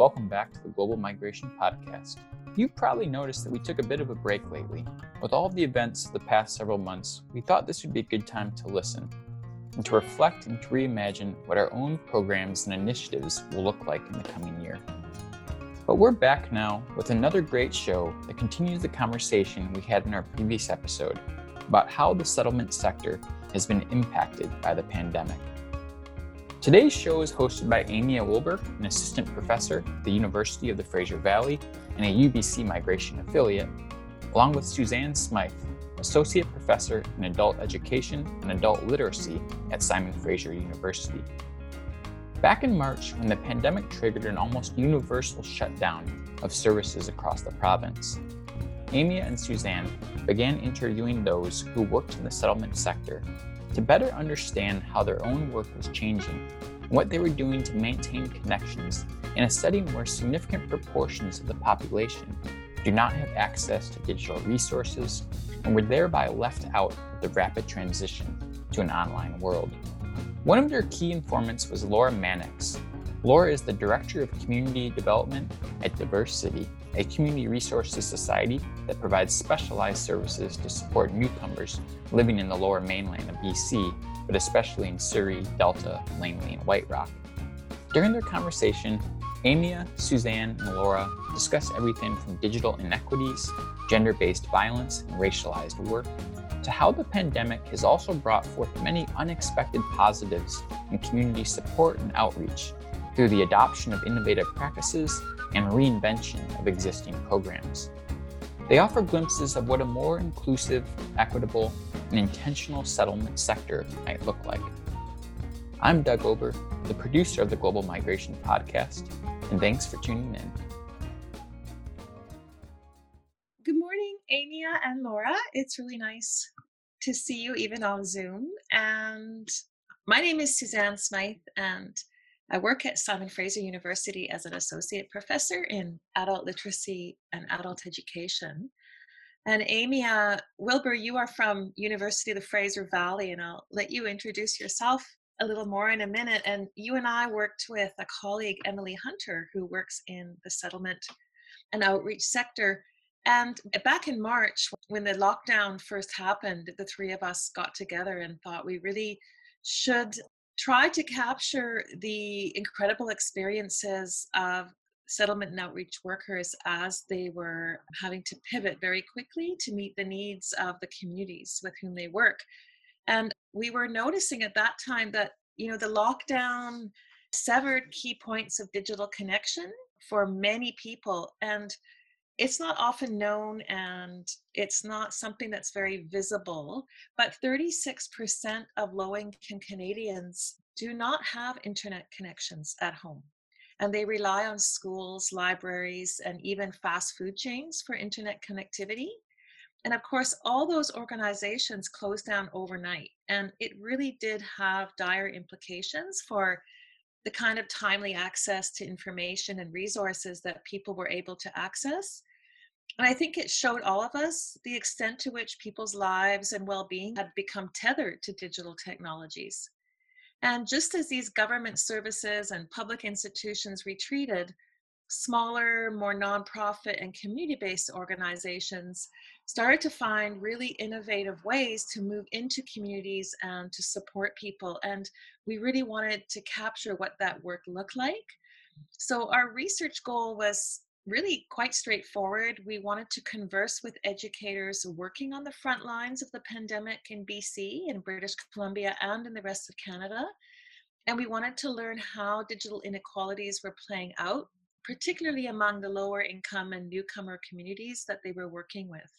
welcome back to the Global Migration Podcast. You've probably noticed that we took a bit of a break lately. With all of the events of the past several months, we thought this would be a good time to listen and to reflect and to reimagine what our own programs and initiatives will look like in the coming year. But we're back now with another great show that continues the conversation we had in our previous episode about how the settlement sector has been impacted by the pandemic. Today's show is hosted by Amea Wilbur, an assistant professor at the University of the Fraser Valley and a UBC migration affiliate, along with Suzanne Smythe, associate professor in adult education and adult literacy at Simon Fraser University. Back in March, when the pandemic triggered an almost universal shutdown of services across the province, Amea and Suzanne began interviewing those who worked in the settlement sector to better understand how their own work was changing and what they were doing to maintain connections in a setting where significant proportions of the population do not have access to digital resources and were thereby left out of the rapid transition to an online world. One of their key informants was Laura Mannix. Laura is the Director of Community Development at DIVERSEcity, a community resources society that provides specialized services to support newcomers living in the lower mainland of BC, but especially in Surrey, Delta, Langley, and White Rock. During their conversation, Amea, Suzanne, and Laura discuss everything from digital inequities, gender based violence, and racialized work to how the pandemic has also brought forth many unexpected positives in community support and outreach through the adoption of innovative practices and reinvention of existing programs. They offer glimpses of what a more inclusive, equitable, and intentional settlement sector might look like. I'm Doug Ober, the producer of the Global Migration Podcast, and thanks for tuning in. Good morning, Amea and Laura. It's really nice to see you even on Zoom. And my name is Suzanne Smythe, and I work at Simon Fraser University as an associate professor in adult literacy and adult education. And Amea uh, Wilbur, you are from University of the Fraser Valley, and I'll let you introduce yourself a little more in a minute. And you and I worked with a colleague, Emily Hunter, who works in the settlement and outreach sector and back in March, when the lockdown first happened, the three of us got together and thought we really should try to capture the incredible experiences of settlement and outreach workers as they were having to pivot very quickly to meet the needs of the communities with whom they work. And we were noticing at that time that, you know, the lockdown severed key points of digital connection for many people. And it's not often known and it's not something that's very visible, but 36% of low income Canadians do not have internet connections at home. And they rely on schools, libraries, and even fast food chains for internet connectivity. And of course, all those organizations closed down overnight. And it really did have dire implications for the kind of timely access to information and resources that people were able to access and I think it showed all of us the extent to which people's lives and well being had become tethered to digital technologies. And just as these government services and public institutions retreated, smaller, more nonprofit and community based organizations started to find really innovative ways to move into communities and to support people. And we really wanted to capture what that work looked like. So, our research goal was really quite straightforward. We wanted to converse with educators working on the front lines of the pandemic in BC, in British Columbia, and in the rest of Canada. And we wanted to learn how digital inequalities were playing out, particularly among the lower income and newcomer communities that they were working with.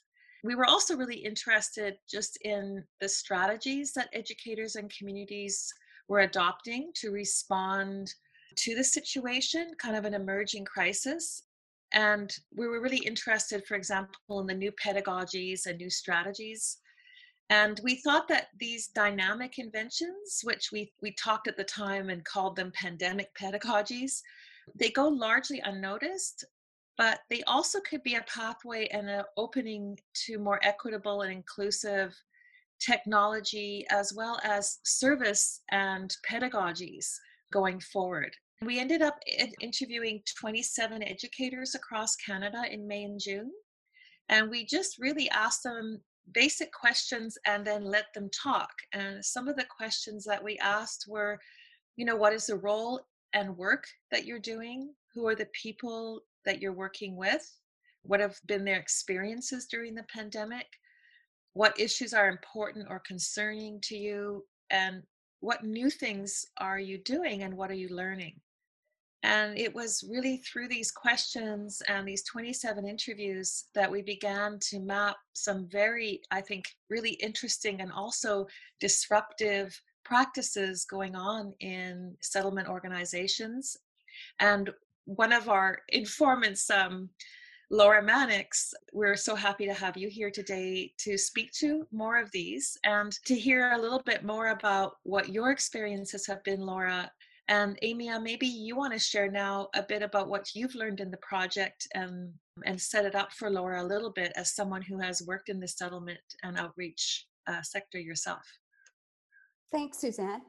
We were also really interested just in the strategies that educators and communities were adopting to respond to the situation, kind of an emerging crisis, and we were really interested, for example, in the new pedagogies and new strategies. And we thought that these dynamic inventions, which we, we talked at the time and called them pandemic pedagogies, they go largely unnoticed, but they also could be a pathway and an opening to more equitable and inclusive technology as well as service and pedagogies going forward. We ended up interviewing 27 educators across Canada in May and June. And we just really asked them basic questions and then let them talk. And some of the questions that we asked were, you know, what is the role and work that you're doing? Who are the people that you're working with? What have been their experiences during the pandemic? What issues are important or concerning to you? And what new things are you doing and what are you learning? And it was really through these questions and these 27 interviews that we began to map some very, I think, really interesting and also disruptive practices going on in settlement organizations. And one of our informants, um, Laura Mannix, we're so happy to have you here today to speak to more of these and to hear a little bit more about what your experiences have been, Laura, Um, and Amea, uh, maybe you want to share now a bit about what you've learned in the project and, and set it up for Laura a little bit as someone who has worked in the settlement and outreach uh, sector yourself. Thanks, Suzanne.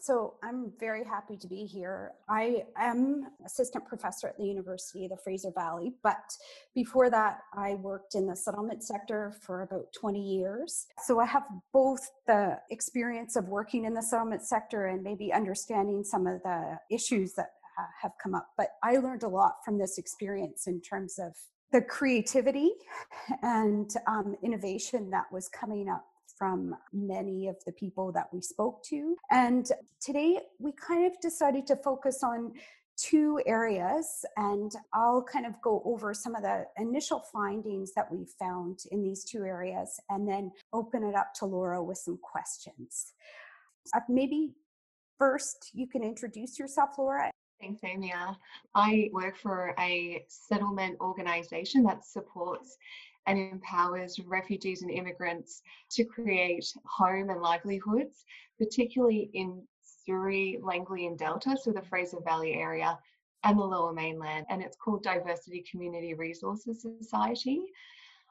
So I'm very happy to be here. I am assistant professor at the University of the Fraser Valley, but before that, I worked in the settlement sector for about 20 years. So I have both the experience of working in the settlement sector and maybe understanding some of the issues that have come up. But I learned a lot from this experience in terms of the creativity and um, innovation that was coming up from many of the people that we spoke to. And today we kind of decided to focus on two areas and I'll kind of go over some of the initial findings that we found in these two areas and then open it up to Laura with some questions. Uh, maybe first you can introduce yourself, Laura. Thanks, Amea. I work for a settlement organization that supports and empowers refugees and immigrants to create home and livelihoods, particularly in Surrey, Langley, and Delta, so the Fraser Valley area and the Lower Mainland. And it's called DIVERSEcity Community Resources Society.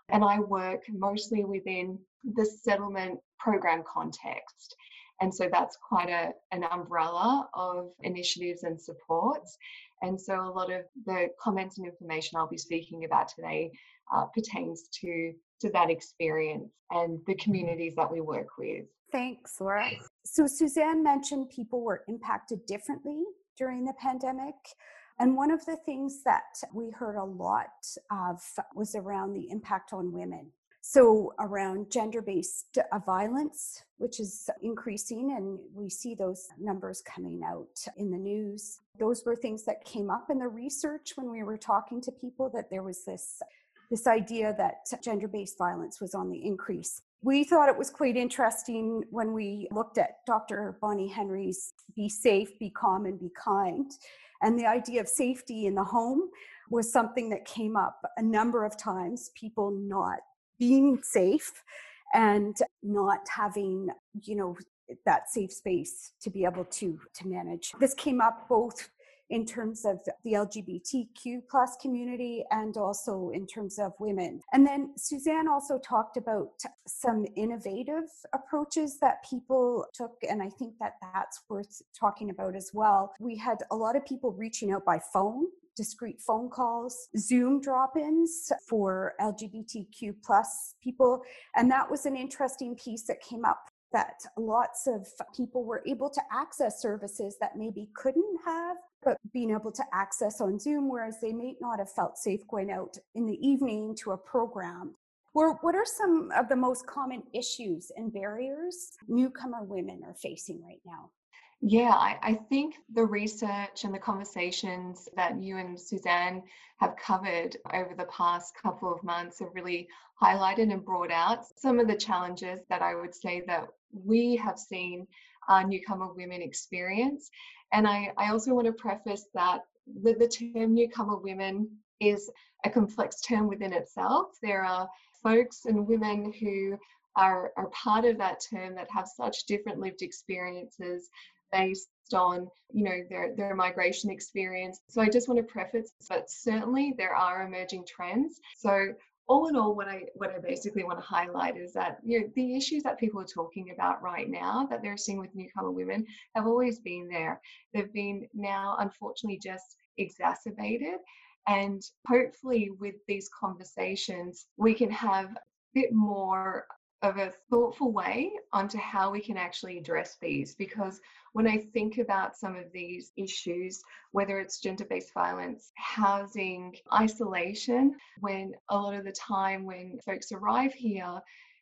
And I work mostly within the settlement program context. And so that's quite a, an umbrella of initiatives and supports. And so a lot of the comments and information I'll be speaking about today uh, pertains to to that experience and the communities that we work with. Thanks, Laura. So Suzanne mentioned people were impacted differently during the pandemic. And one of the things that we heard a lot of was around the impact on women. So, around gender based uh, violence, which is increasing, and we see those numbers coming out in the news. Those were things that came up in the research when we were talking to people that there was this this idea that gender based violence was on the increase. We thought it was quite interesting when we looked at Dr. Bonnie Henry's Be Safe, Be Calm, and Be Kind. And the idea of safety in the home was something that came up a number of times, people not being safe and not having, you know, that safe space to be able to to manage. This came up both in terms of the LGBTQ plus community and also in terms of women. And then Suzanne also talked about some innovative approaches that people took, and I think that that's worth talking about as well. We had a lot of people reaching out by phone discreet phone calls, Zoom drop-ins for LGBTQ plus people. And that was an interesting piece that came up that lots of people were able to access services that maybe couldn't have, but being able to access on Zoom, whereas they may not have felt safe going out in the evening to a program. What are some of the most common issues and barriers newcomer women are facing right now? Yeah, I, I, think the research and the conversations that you and Suzanne have covered over the past couple of months have really highlighted and brought out some of the challenges that I would say that we have seen uh, newcomer women experience. And I, I also want to preface that the, the term newcomer women is a complex term within itself. There are folks and women who are, are part of that term that have such different lived experiences based on you know their their migration experience so i just want to preface but certainly there are emerging trends so all in all, what I what I basically want to highlight is that you know the issues that people are talking about right now that they're seeing with newcomer women have always been there. They've been now, unfortunately, just exacerbated. And hopefully, with these conversations, we can have a bit more of a thoughtful way onto how we can actually address these. Because when I think about some of these issues, whether it's gender based violence, housing, isolation, when a lot of the time when folks arrive here,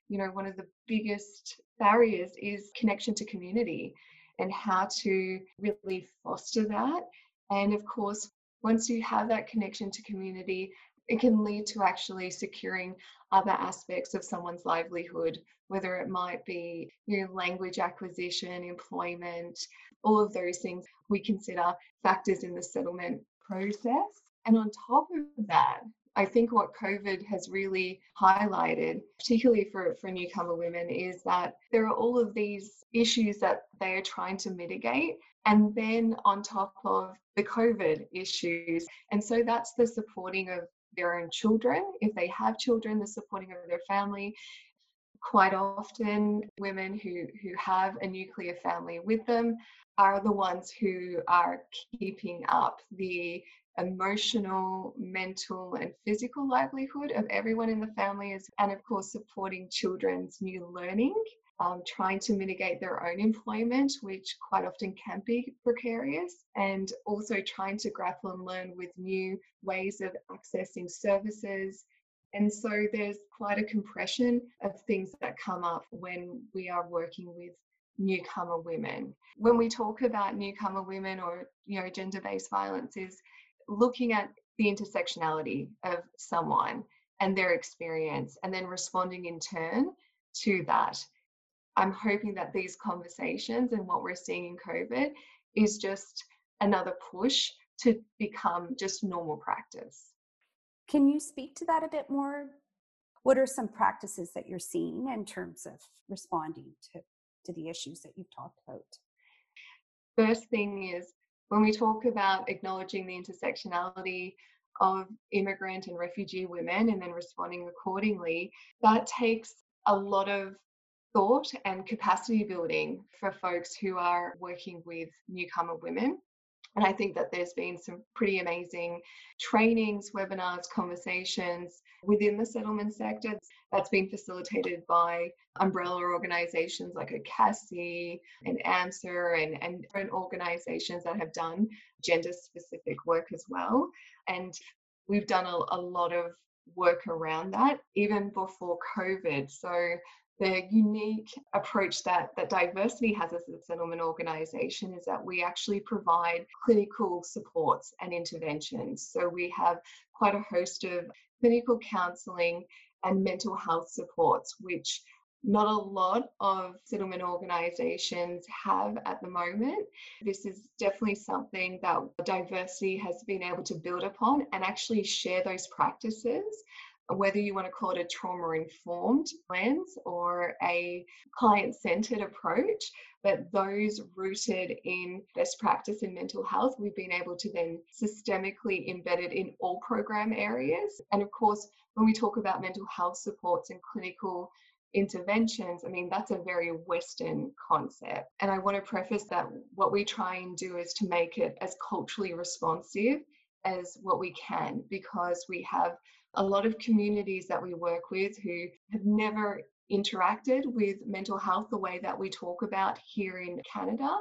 you know, one of the biggest barriers is connection to community and how to really foster that. And of course, once you have that connection to community, it can lead to actually securing other aspects of someone's livelihood, whether it might be you know, language acquisition, employment, all of those things we consider factors in the settlement process. And on top of that, I think what COVID has really highlighted, particularly for, for newcomer women, is that there are all of these issues that they are trying to mitigate. And then on top of the COVID issues. And so that's the supporting of their own children. If they have children, the supporting of their family. Quite often, women who, who have a nuclear family with them are the ones who are keeping up the emotional, mental, and physical livelihood of everyone in the family, and of course, supporting children's new learning um, trying to mitigate their own employment, which quite often can be precarious, and also trying to grapple and learn with new ways of accessing services. And so there's quite a compression of things that come up when we are working with newcomer women. When we talk about newcomer women or you know gender-based violence is looking at the intersectionality of someone and their experience and then responding in turn to that I'm hoping that these conversations and what we're seeing in COVID is just another push to become just normal practice. Can you speak to that a bit more? What are some practices that you're seeing in terms of responding to, to the issues that you've talked about? First thing is when we talk about acknowledging the intersectionality of immigrant and refugee women and then responding accordingly, that takes a lot of thought and capacity building for folks who are working with newcomer women. And I think that there's been some pretty amazing trainings, webinars, conversations within the settlement sector that's been facilitated by umbrella organizations like OCASI and AMSSA and, and different organizations that have done gender specific work as well. And we've done a, a lot of work around that even before COVID. So the unique approach that, that DIVERSEcity has as a settlement organisation is that we actually provide clinical supports and interventions. So we have quite a host of clinical counselling and mental health supports, which not a lot of settlement organisations have at the moment. This is definitely something that DIVERSEcity has been able to build upon and actually share those practices whether you want to call it a trauma informed lens or a client centered approach, but those rooted in best practice in mental health, we've been able to then systemically embed it in all program areas. And of course, when we talk about mental health supports and clinical interventions, I mean, that's a very Western concept. And I want to preface that what we try and do is to make it as culturally responsive as what we can because we have a lot of communities that we work with who have never interacted with mental health the way that we talk about here in Canada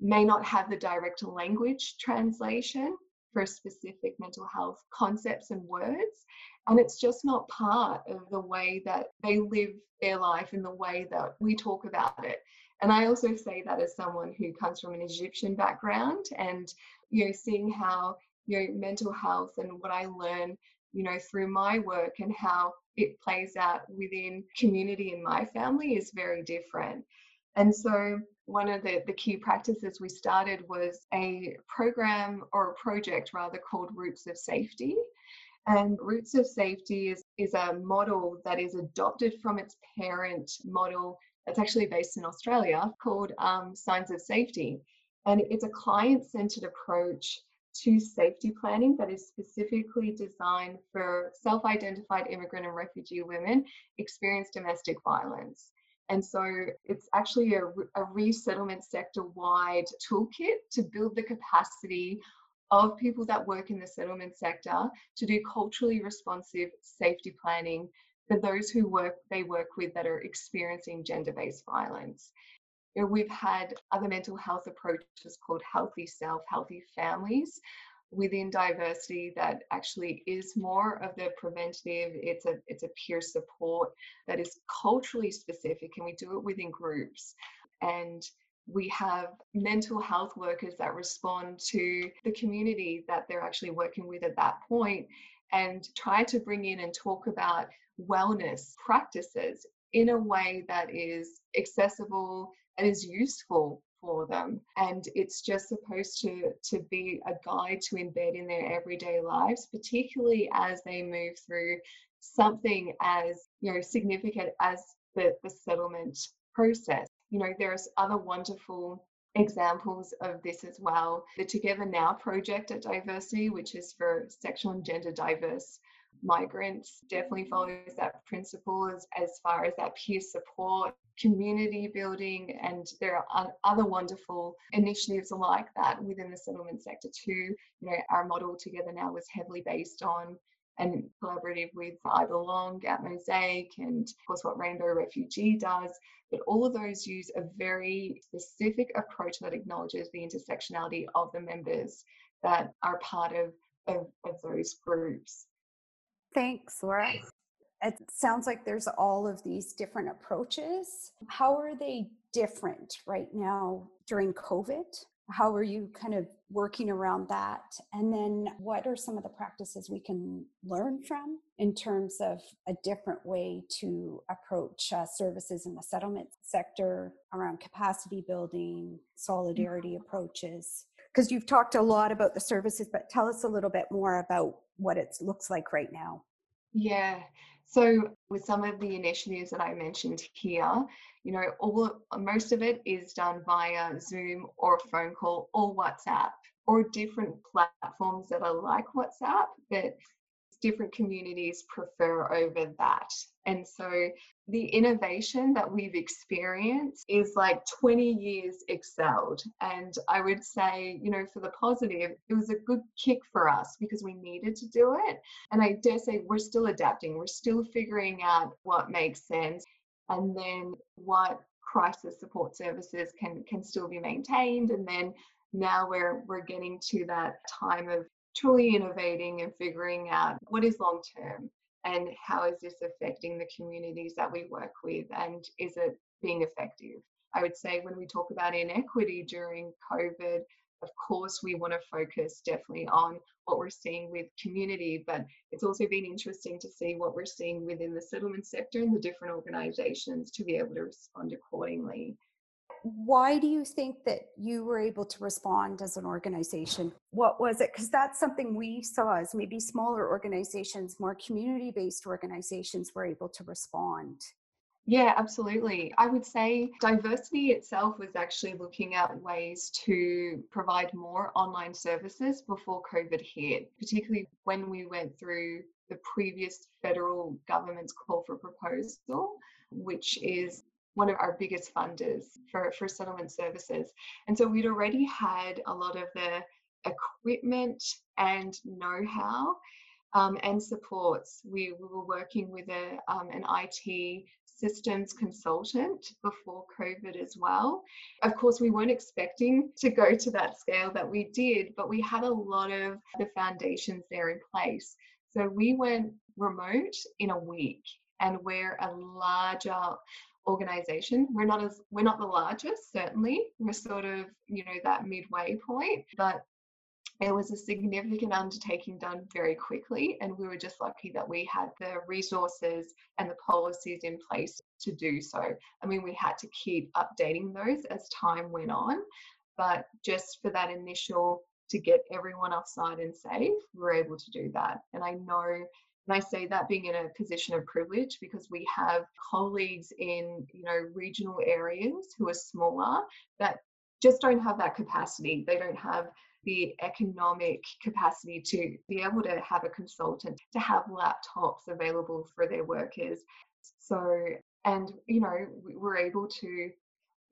may not have the direct language translation for specific mental health concepts and words. And it's just not part of the way that they live their life in the way that we talk about it. And I also say that as someone who comes from an Egyptian background and, you know, seeing how, you know, mental health and what I learn you know, through my work and how it plays out within community in my family is very different. And so one of the, the key practices we started was a program or a project rather called Roots of Safety. And Roots of Safety is, is a model that is adopted from its parent model that's actually based in Australia called um, Signs of Safety. And it's a client centered approach to safety planning that is specifically designed for self identified immigrant and refugee women experience domestic violence. And so it's actually a, a resettlement sector wide toolkit to build the capacity of people that work in the settlement sector to do culturally responsive safety planning for those who work they work with that are experiencing gender-based violence. You know, we've had other mental health approaches called healthy self, healthy families within DIVERSEcity that actually is more of the preventative it's a it's a peer support that is culturally specific and we do it within groups. And we have mental health workers that respond to the community that they're actually working with at that point and try to bring in and talk about wellness practices in a way that is accessible and is useful for them and it's just supposed to to be a guide to embed in their everyday lives particularly as they move through something as you know significant as the, the settlement process. You know there's other wonderful examples of this as well. The together now project at DIVERSEcity which is for sexual and gender diverse migrants definitely follows that principle as, as far as that peer support community building and there are other wonderful initiatives like that within the settlement sector too you know our model together now was heavily based on and collaborative with I Belong at Mosaic and of course what Rainbow Refugee does. But all of those use a very specific approach that acknowledges the intersectionality of the members that are part of, of, of those groups. Thanks, Laura. It sounds like there's all of these different approaches. How are they different right now during COVID? How are you kind of working around that? And then what are some of the practices we can learn from in terms of a different way to approach uh, services in the settlement sector around capacity building, solidarity mm-hmm. approaches? Because you've talked a lot about the services, but tell us a little bit more about what it looks like right now. Yeah. So with some of the initiatives that I mentioned here, you know, all most of it is done via Zoom or a phone call or WhatsApp or different platforms that are like WhatsApp that different communities prefer over that. And so the innovation that we've experienced is like 20 years excelled. And I would say, you know, for the positive, it was a good kick for us because we needed to do it. And I dare say we're still adapting, we're still figuring out what makes sense and then what crisis support services can can still be maintained and then now we're we're getting to that time of truly innovating and figuring out what is long term and how is this affecting the communities that we work with and is it being effective? I would say when we talk about inequity during covid of course we want to focus definitely on what we're seeing with community but it's also been interesting to see what we're seeing within the settlement sector and the different organizations to be able to respond accordingly why do you think that you were able to respond as an organization? What was it? Because that's something we saw as maybe smaller organizations, more community based organizations were able to respond. Yeah, absolutely. I would say DIVERSEcity itself was actually looking at ways to provide more online services before COVID hit, particularly when we went through the previous federal government's call for proposal, which is one of our biggest funders for, for settlement services. And so we'd already had a lot of the equipment and know how um, and supports. We, we, were working with a, um, an IT systems consultant before COVID as well. Of course, we weren't expecting to go to that scale that we did, but we had a lot of the foundations there in place. So we went remote in a week and we're a larger organization. We're not as we're not the largest, certainly. We're sort of, you know, that midway point, but it was a significant undertaking done very quickly and we were just lucky that we had the resources and the policies in place to do so i mean we had to keep updating those as time went on but just for that initial to get everyone offside and safe we were able to do that and i know and I say that being in a position of privilege because we have colleagues in, you know, regional areas who are smaller that just don't have that capacity. They don't have the economic capacity to be able to have a consultant, to have laptops available for their workers. So, and you know, we're able to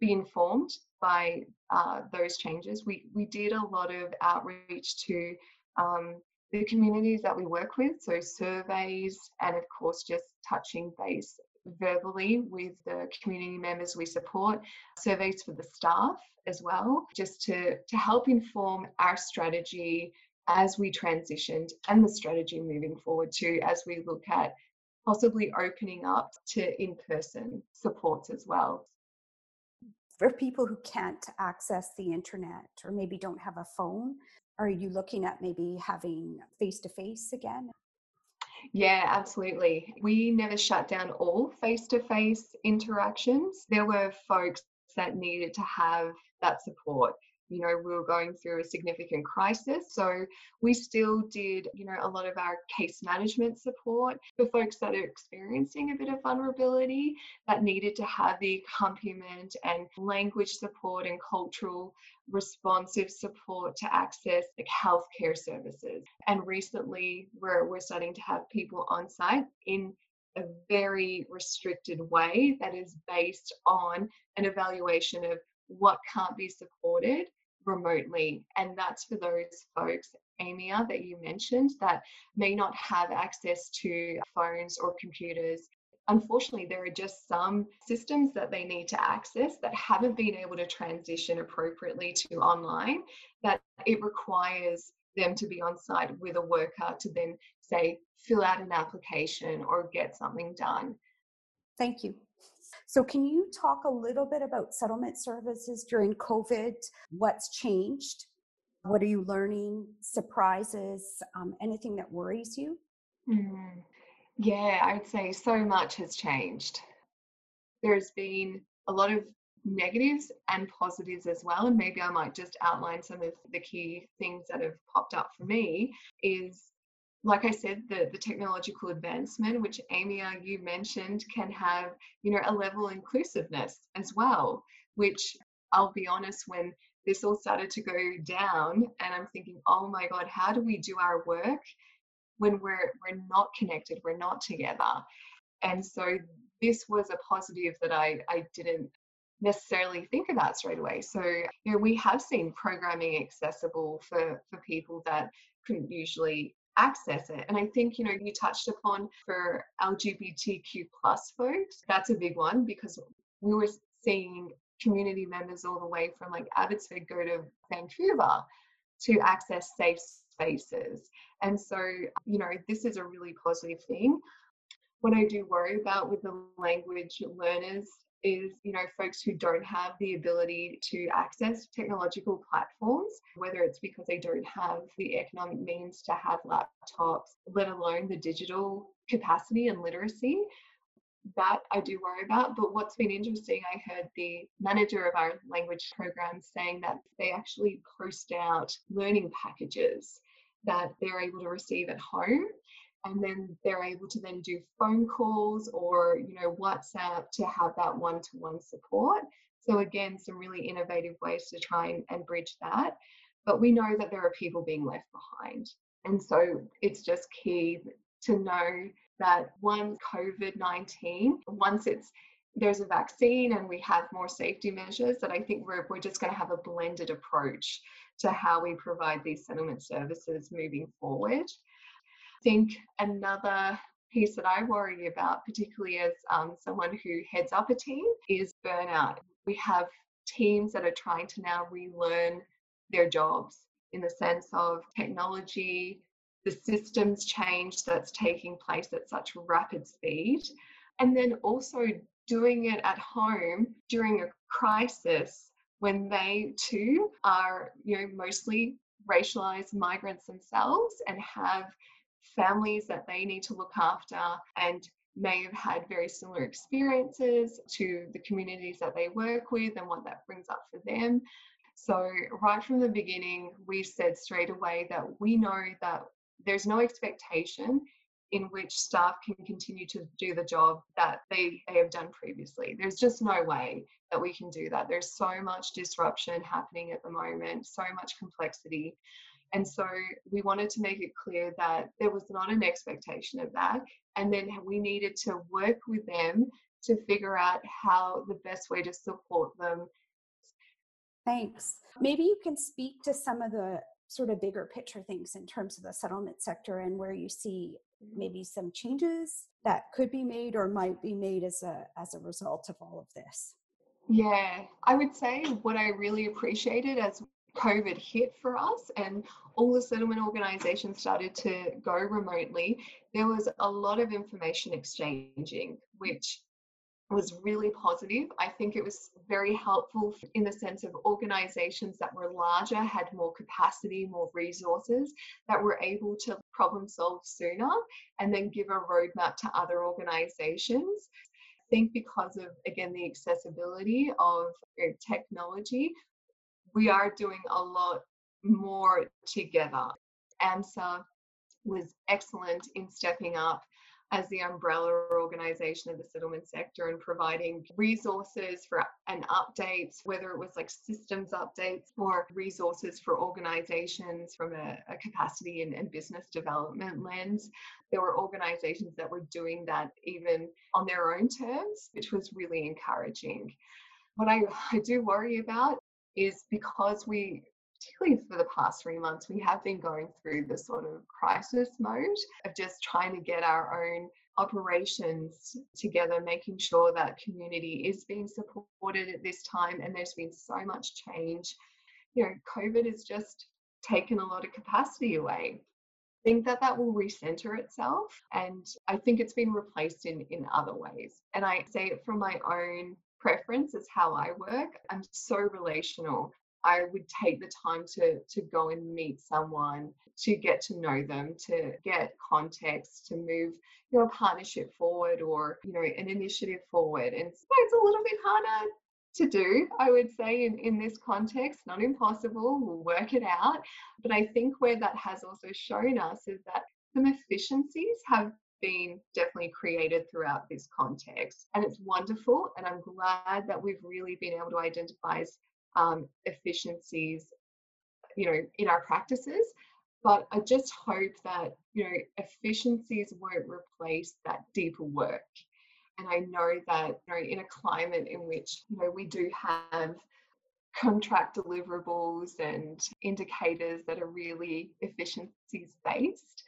be informed by uh, those changes. We we did a lot of outreach to um, the communities that we work with, so surveys, and of course just touching base verbally with the community members we support, surveys for the staff as well, just to, to help inform our strategy as we transitioned and the strategy moving forward too, as we look at possibly opening up to in person supports as well. For people who can't access the internet or maybe don't have a phone, are you looking at maybe having face to face again? Yeah, absolutely. We never shut down all face to face interactions. There were folks that needed to have that support you know we were going through a significant crisis so we still did you know a lot of our case management support for folks that are experiencing a bit of vulnerability that needed to have the accompaniment and language support and cultural responsive support to access like healthcare services and recently we're, we're starting to have people on site in a very restricted way that is based on an evaluation of what can't be supported remotely. And that's for those folks, Amea, that you mentioned, that may not have access to phones or computers. Unfortunately, there are just some systems that they need to access that haven't been able to transition appropriately to online, that it requires them to be on site with a worker to then say, fill out an application or get something done. Thank you. So, can you talk a little bit about settlement services during COVID? What's changed? What are you learning? Surprises? Um, anything that worries you? Mm. Yeah, I would say so much has changed. There's been a lot of negatives and positives as well. And maybe I might just outline some of the key things that have popped up for me is like I said, the, the technological advancement, which Amy, uh, you mentioned, can have, you know, a level inclusiveness as well, which I'll be honest, when this all started to go down and I'm thinking, oh my God, how do we do our work when we're we're not connected, we're not together? And so this was a positive that I, I didn't necessarily think about straight away. So, you know, we have seen programming accessible for, for people that couldn't usually access it. And I think, you know, you touched upon for LGBTQ plus folks, that's a big one because we were seeing community members all the way from like Abbotsford go to Vancouver to access safe spaces. And so, you know, this is a really positive thing. What I do worry about with the language learners is you know folks who don't have the ability to access technological platforms whether it's because they don't have the economic means to have laptops let alone the digital capacity and literacy that I do worry about. But what's been interesting, I heard the manager of our language program saying that they actually post out learning packages that they're able to receive at home and then they're able to then do phone calls or you know whatsapp to have that one-to-one support. So again some really innovative ways to try and, and bridge that but we know that there are people being left behind. And so it's just key to know that one covid-19 once it's there's a vaccine and we have more safety measures that i think we're, we're just going to have a blended approach to how we provide these settlement services moving forward I think another piece that I worry about, particularly as um, someone who heads up a team, is burnout. We have teams that are trying to now relearn their jobs in the sense of technology, the systems change that's taking place at such rapid speed, and then also doing it at home during a crisis when they too are you know mostly racialized migrants themselves and have families that they need to look after and may have had very similar experiences to the communities that they work with and what that brings up for them. So, right from the beginning, we said straight away that we know that there's no expectation in which staff can continue to do the job that they, they have done previously. There's just no way that we can do that. There's so much disruption happening at the moment, so much complexity. And so we wanted to make it clear that there was not an expectation of that. And then we needed to work with them to figure out how the best way to support them. Thanks. Maybe you can speak to some of the sort of bigger picture things in terms of the settlement sector and where you see maybe some changes that could be made or might be made as a as a result of all of this. Yeah, I would say what I really appreciated as COVID hit for us and all the settlement organizations started to go remotely, there was a lot of information exchanging, which was really positive. I think it was very helpful in the sense of organizations that were larger, had more capacity, more resources, that were able to problem solve sooner and then give a roadmap to other organizations. I think because of, again, the accessibility of uh, technology, we are doing a lot more together. AMSSA was excellent in stepping up as the umbrella organization of the settlement sector and providing resources for and updates, whether it was like systems updates or resources for organizations from a, a capacity and, and business development lens. There were organizations that were doing that even on their own terms, which was really encouraging. What I, I do worry about is because we particularly for the past three months, we have been going through the sort of crisis mode of just trying to get our own operations together, making sure that community is being supported at this time. And there's been so much change. You know, COVID has just taken a lot of capacity away. I think that that will recenter itself and I think it's been replaced in in other ways. And I say it from my own preference is how I work. I'm so relational. I would take the time to to go and meet someone, to get to know them, to get context, to move your partnership forward or you know an initiative forward. And so it's a little bit harder to do, I would say, in, in this context. Not impossible, we'll work it out. But I think where that has also shown us is that some efficiencies have been definitely created throughout this context. And it's wonderful. And I'm glad that we've really been able to identify um, efficiencies, you know, in our practices. But I just hope that, you know, efficiencies won't replace that deeper work. And I know that, you know, in a climate in which, you know, we do have contract deliverables and indicators that are really efficiencies based,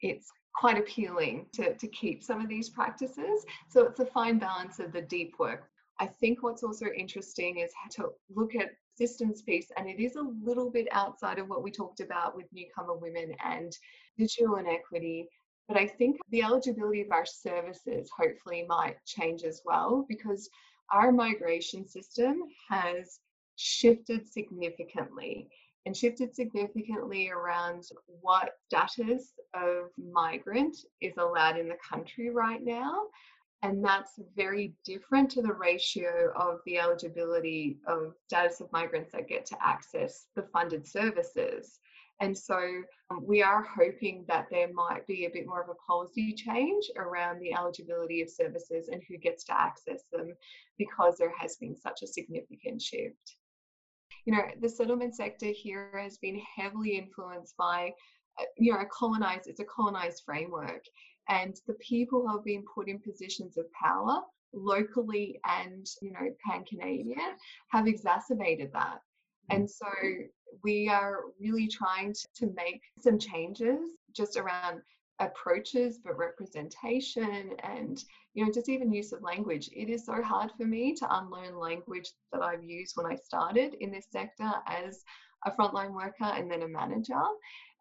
it's quite appealing to, to keep some of these practices. So it's a fine balance of the deep work. I think what's also interesting is how to look at systems piece, and it is a little bit outside of what we talked about with newcomer women and digital inequity. But I think the eligibility of our services hopefully might change as well because our migration system has shifted significantly and shifted significantly around what status of migrant is allowed in the country right now. And that's very different to the ratio of the eligibility of status of migrants that get to access the funded services. And so um, we are hoping that there might be a bit more of a policy change around the eligibility of services and who gets to access them because there has been such a significant shift you know, the settlement sector here has been heavily influenced by, uh, you know, a colonized, it's a colonized framework. And the people who have been put in positions of power locally and, you know, pan Canadian have exacerbated that. Mm. And so we are really trying to, to make some changes just around approaches but representation and you know just even use of language it is so hard for me to unlearn language that i've used when i started in this sector as a frontline worker and then a manager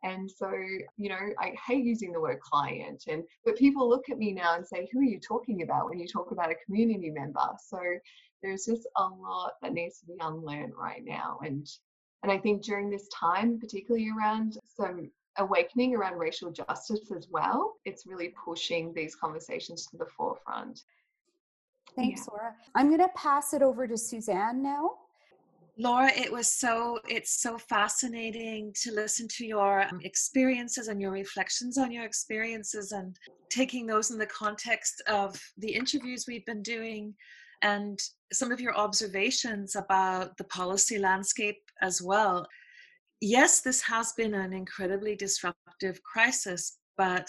and so you know i hate using the word client and but people look at me now and say who are you talking about when you talk about a community member so there's just a lot that needs to be unlearned right now and and i think during this time particularly around some awakening around racial justice as well. It's really pushing these conversations to the forefront. Thanks, yeah. Laura. I'm going to pass it over to Suzanne now. Laura, it was so it's so fascinating to listen to your um, experiences and your reflections on your experiences and taking those in the context of the interviews we've been doing and some of your observations about the policy landscape as well. Yes, this has been an incredibly disruptive crisis, but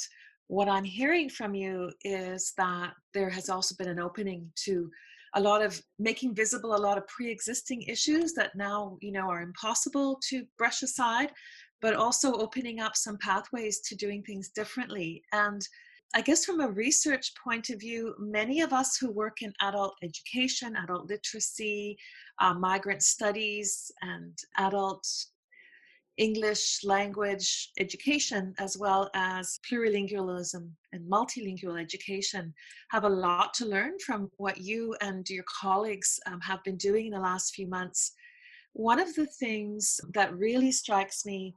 what I'm hearing from you is that there has also been an opening to a lot of making visible a lot of pre-existing issues that now you know are impossible to brush aside but also opening up some pathways to doing things differently. And i guess from a research point of view many of us who work in adult education adult literacy uh, migrant studies and adult English language education as well as plurilingualism and multilingual education have a lot to learn from what you and your colleagues um, have been doing in the last few months. One of the things that really strikes me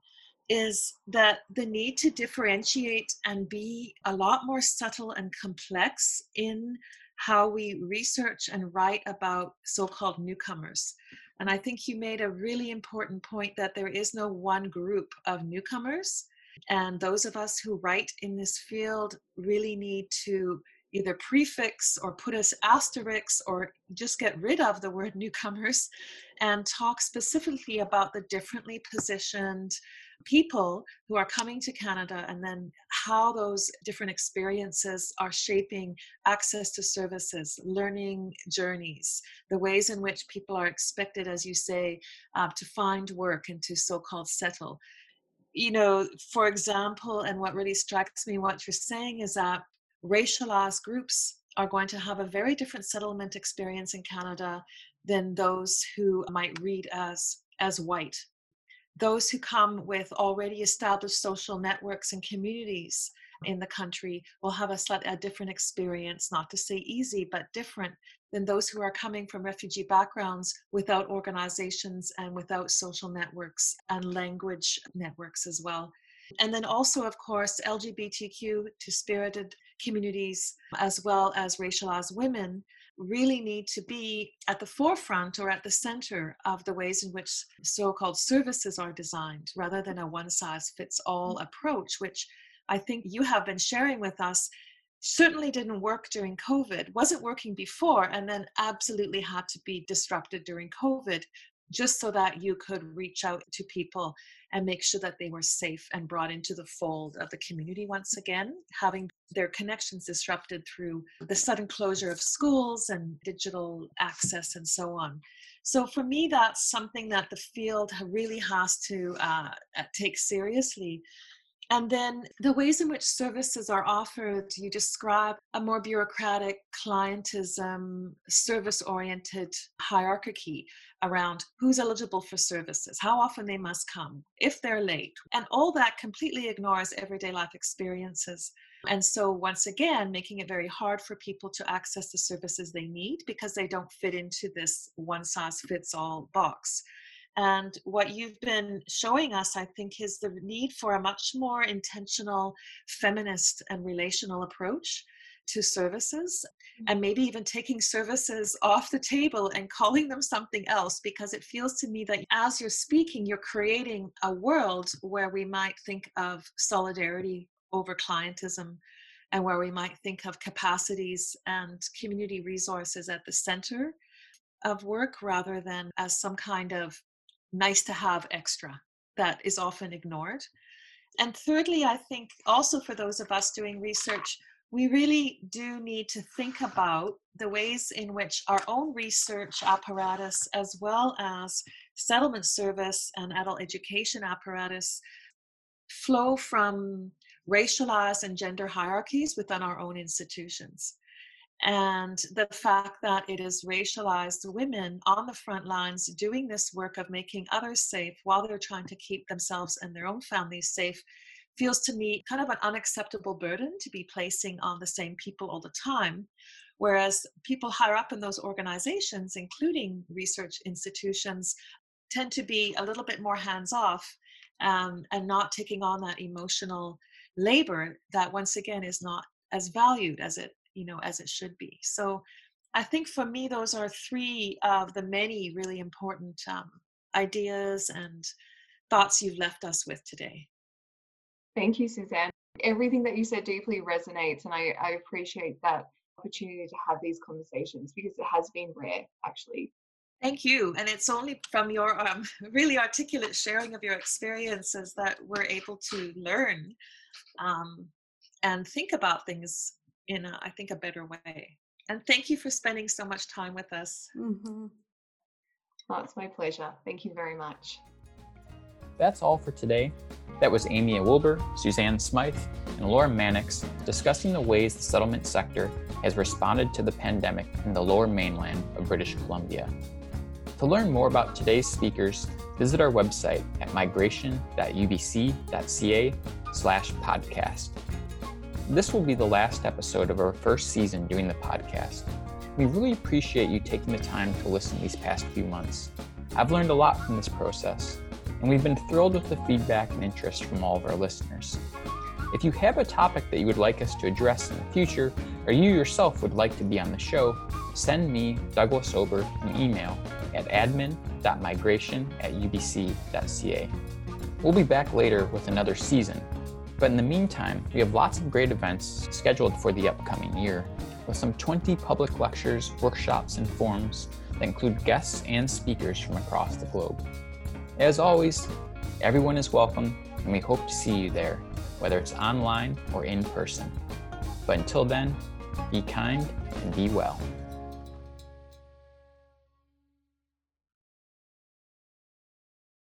is that the need to differentiate and be a lot more subtle and complex in how we research and write about so called newcomers. And I think you made a really important point that there is no one group of newcomers. And those of us who write in this field really need to either prefix or put us asterisks or just get rid of the word newcomers and talk specifically about the differently positioned people who are coming to Canada and then how those different experiences are shaping access to services, learning journeys, the ways in which people are expected, as you say, uh, to find work and to so called settle. You know, for example, and what really strikes me, what you're saying is that racialized groups are going to have a very different settlement experience in Canada than those who might read as as white those who come with already established social networks and communities mm-hmm. in the country will have a slightly a different experience, not to say easy, but different than those who are coming from refugee backgrounds without organizations and without social networks and language networks as well. And then also, of course, LGBTQ two spirited communities, as well as racialized women, really need to be at the forefront or at the center of the ways in which so called services are designed rather than a one size fits all mm. approach, which I think you have been sharing with us certainly didn't work during COVID, wasn't working before, and then absolutely had to be disrupted during COVID just so that you could reach out to people and make sure that they were safe and brought into the fold of the community once again, having their connections disrupted through the sudden closure of schools and digital access and so on. So for me, that's something that the field really has to uh, take seriously and then the ways in which services are offered, you describe a more bureaucratic, clientism, service oriented hierarchy around who's eligible for services, how often they must come, if they're late. And all that completely ignores everyday life experiences. And so, once again, making it very hard for people to access the services they need because they don't fit into this one size fits all box. And what you've been showing us, I think, is the need for a much more intentional feminist and relational approach to services and mm-hmm. maybe even taking services off the table and calling them something else because it feels to me that as you're speaking you're creating a world where we might think of solidarity over clientism and where we might think of capacities and community resources at the center of work rather than as some kind of nice to have extra that is often ignored. And thirdly, I think also for those of us doing research, we really do need to think about the ways in which our own research apparatus, as well as settlement service and adult education apparatus, flow from racialized and gender hierarchies within our own institutions and the fact that it is racialized women on the front lines doing this work of making others safe while they're trying to keep themselves and their own families safe feels to me kind of an unacceptable burden to be placing on the same people all the time. Whereas people higher up in those organizations, including research institutions, tend to be a little bit more hands off um, and not taking on that emotional labor that once again is not as valued as it you know as it should be so I think for me, those are three of the many really important um, ideas and thoughts you've left us with today. Thank you, Suzanne. Everything that you said deeply resonates, and I, I appreciate that opportunity to have these conversations because it has been rare, actually. Thank you. And it's only from your um, really articulate sharing of your experiences that we're able to learn um, and think about things in, a, I think, a better way. And thank you for spending so much time with us. Mm-hmm. Oh, it's my pleasure. Thank you very much. That's all for today. That was Amea Wilbur, Suzanne Smythe, and Laura Mannix discussing the ways the settlement sector has responded to the pandemic in the lower mainland of British Columbia. To learn more about today's speakers, visit our website at migration.ubc.ca slash podcast. This will be the last episode of our first season doing the podcast. We really appreciate you taking the time to listen these past few months. I've learned a lot from this process, and we've been thrilled with the feedback and interest from all of our listeners. If you have a topic that you would like us to address in the future, or you yourself would like to be on the show, send me, Douglas Ober, an email at admin.migration at ubc.ca. We'll be back later with another season, but in the meantime, we have lots of great events scheduled for the upcoming year, with some 20 public lectures, workshops, and forums that include guests and speakers from across the globe. As always, everyone is welcome, and we hope to see you there whether it's online or in person. But until then, be kind and be well.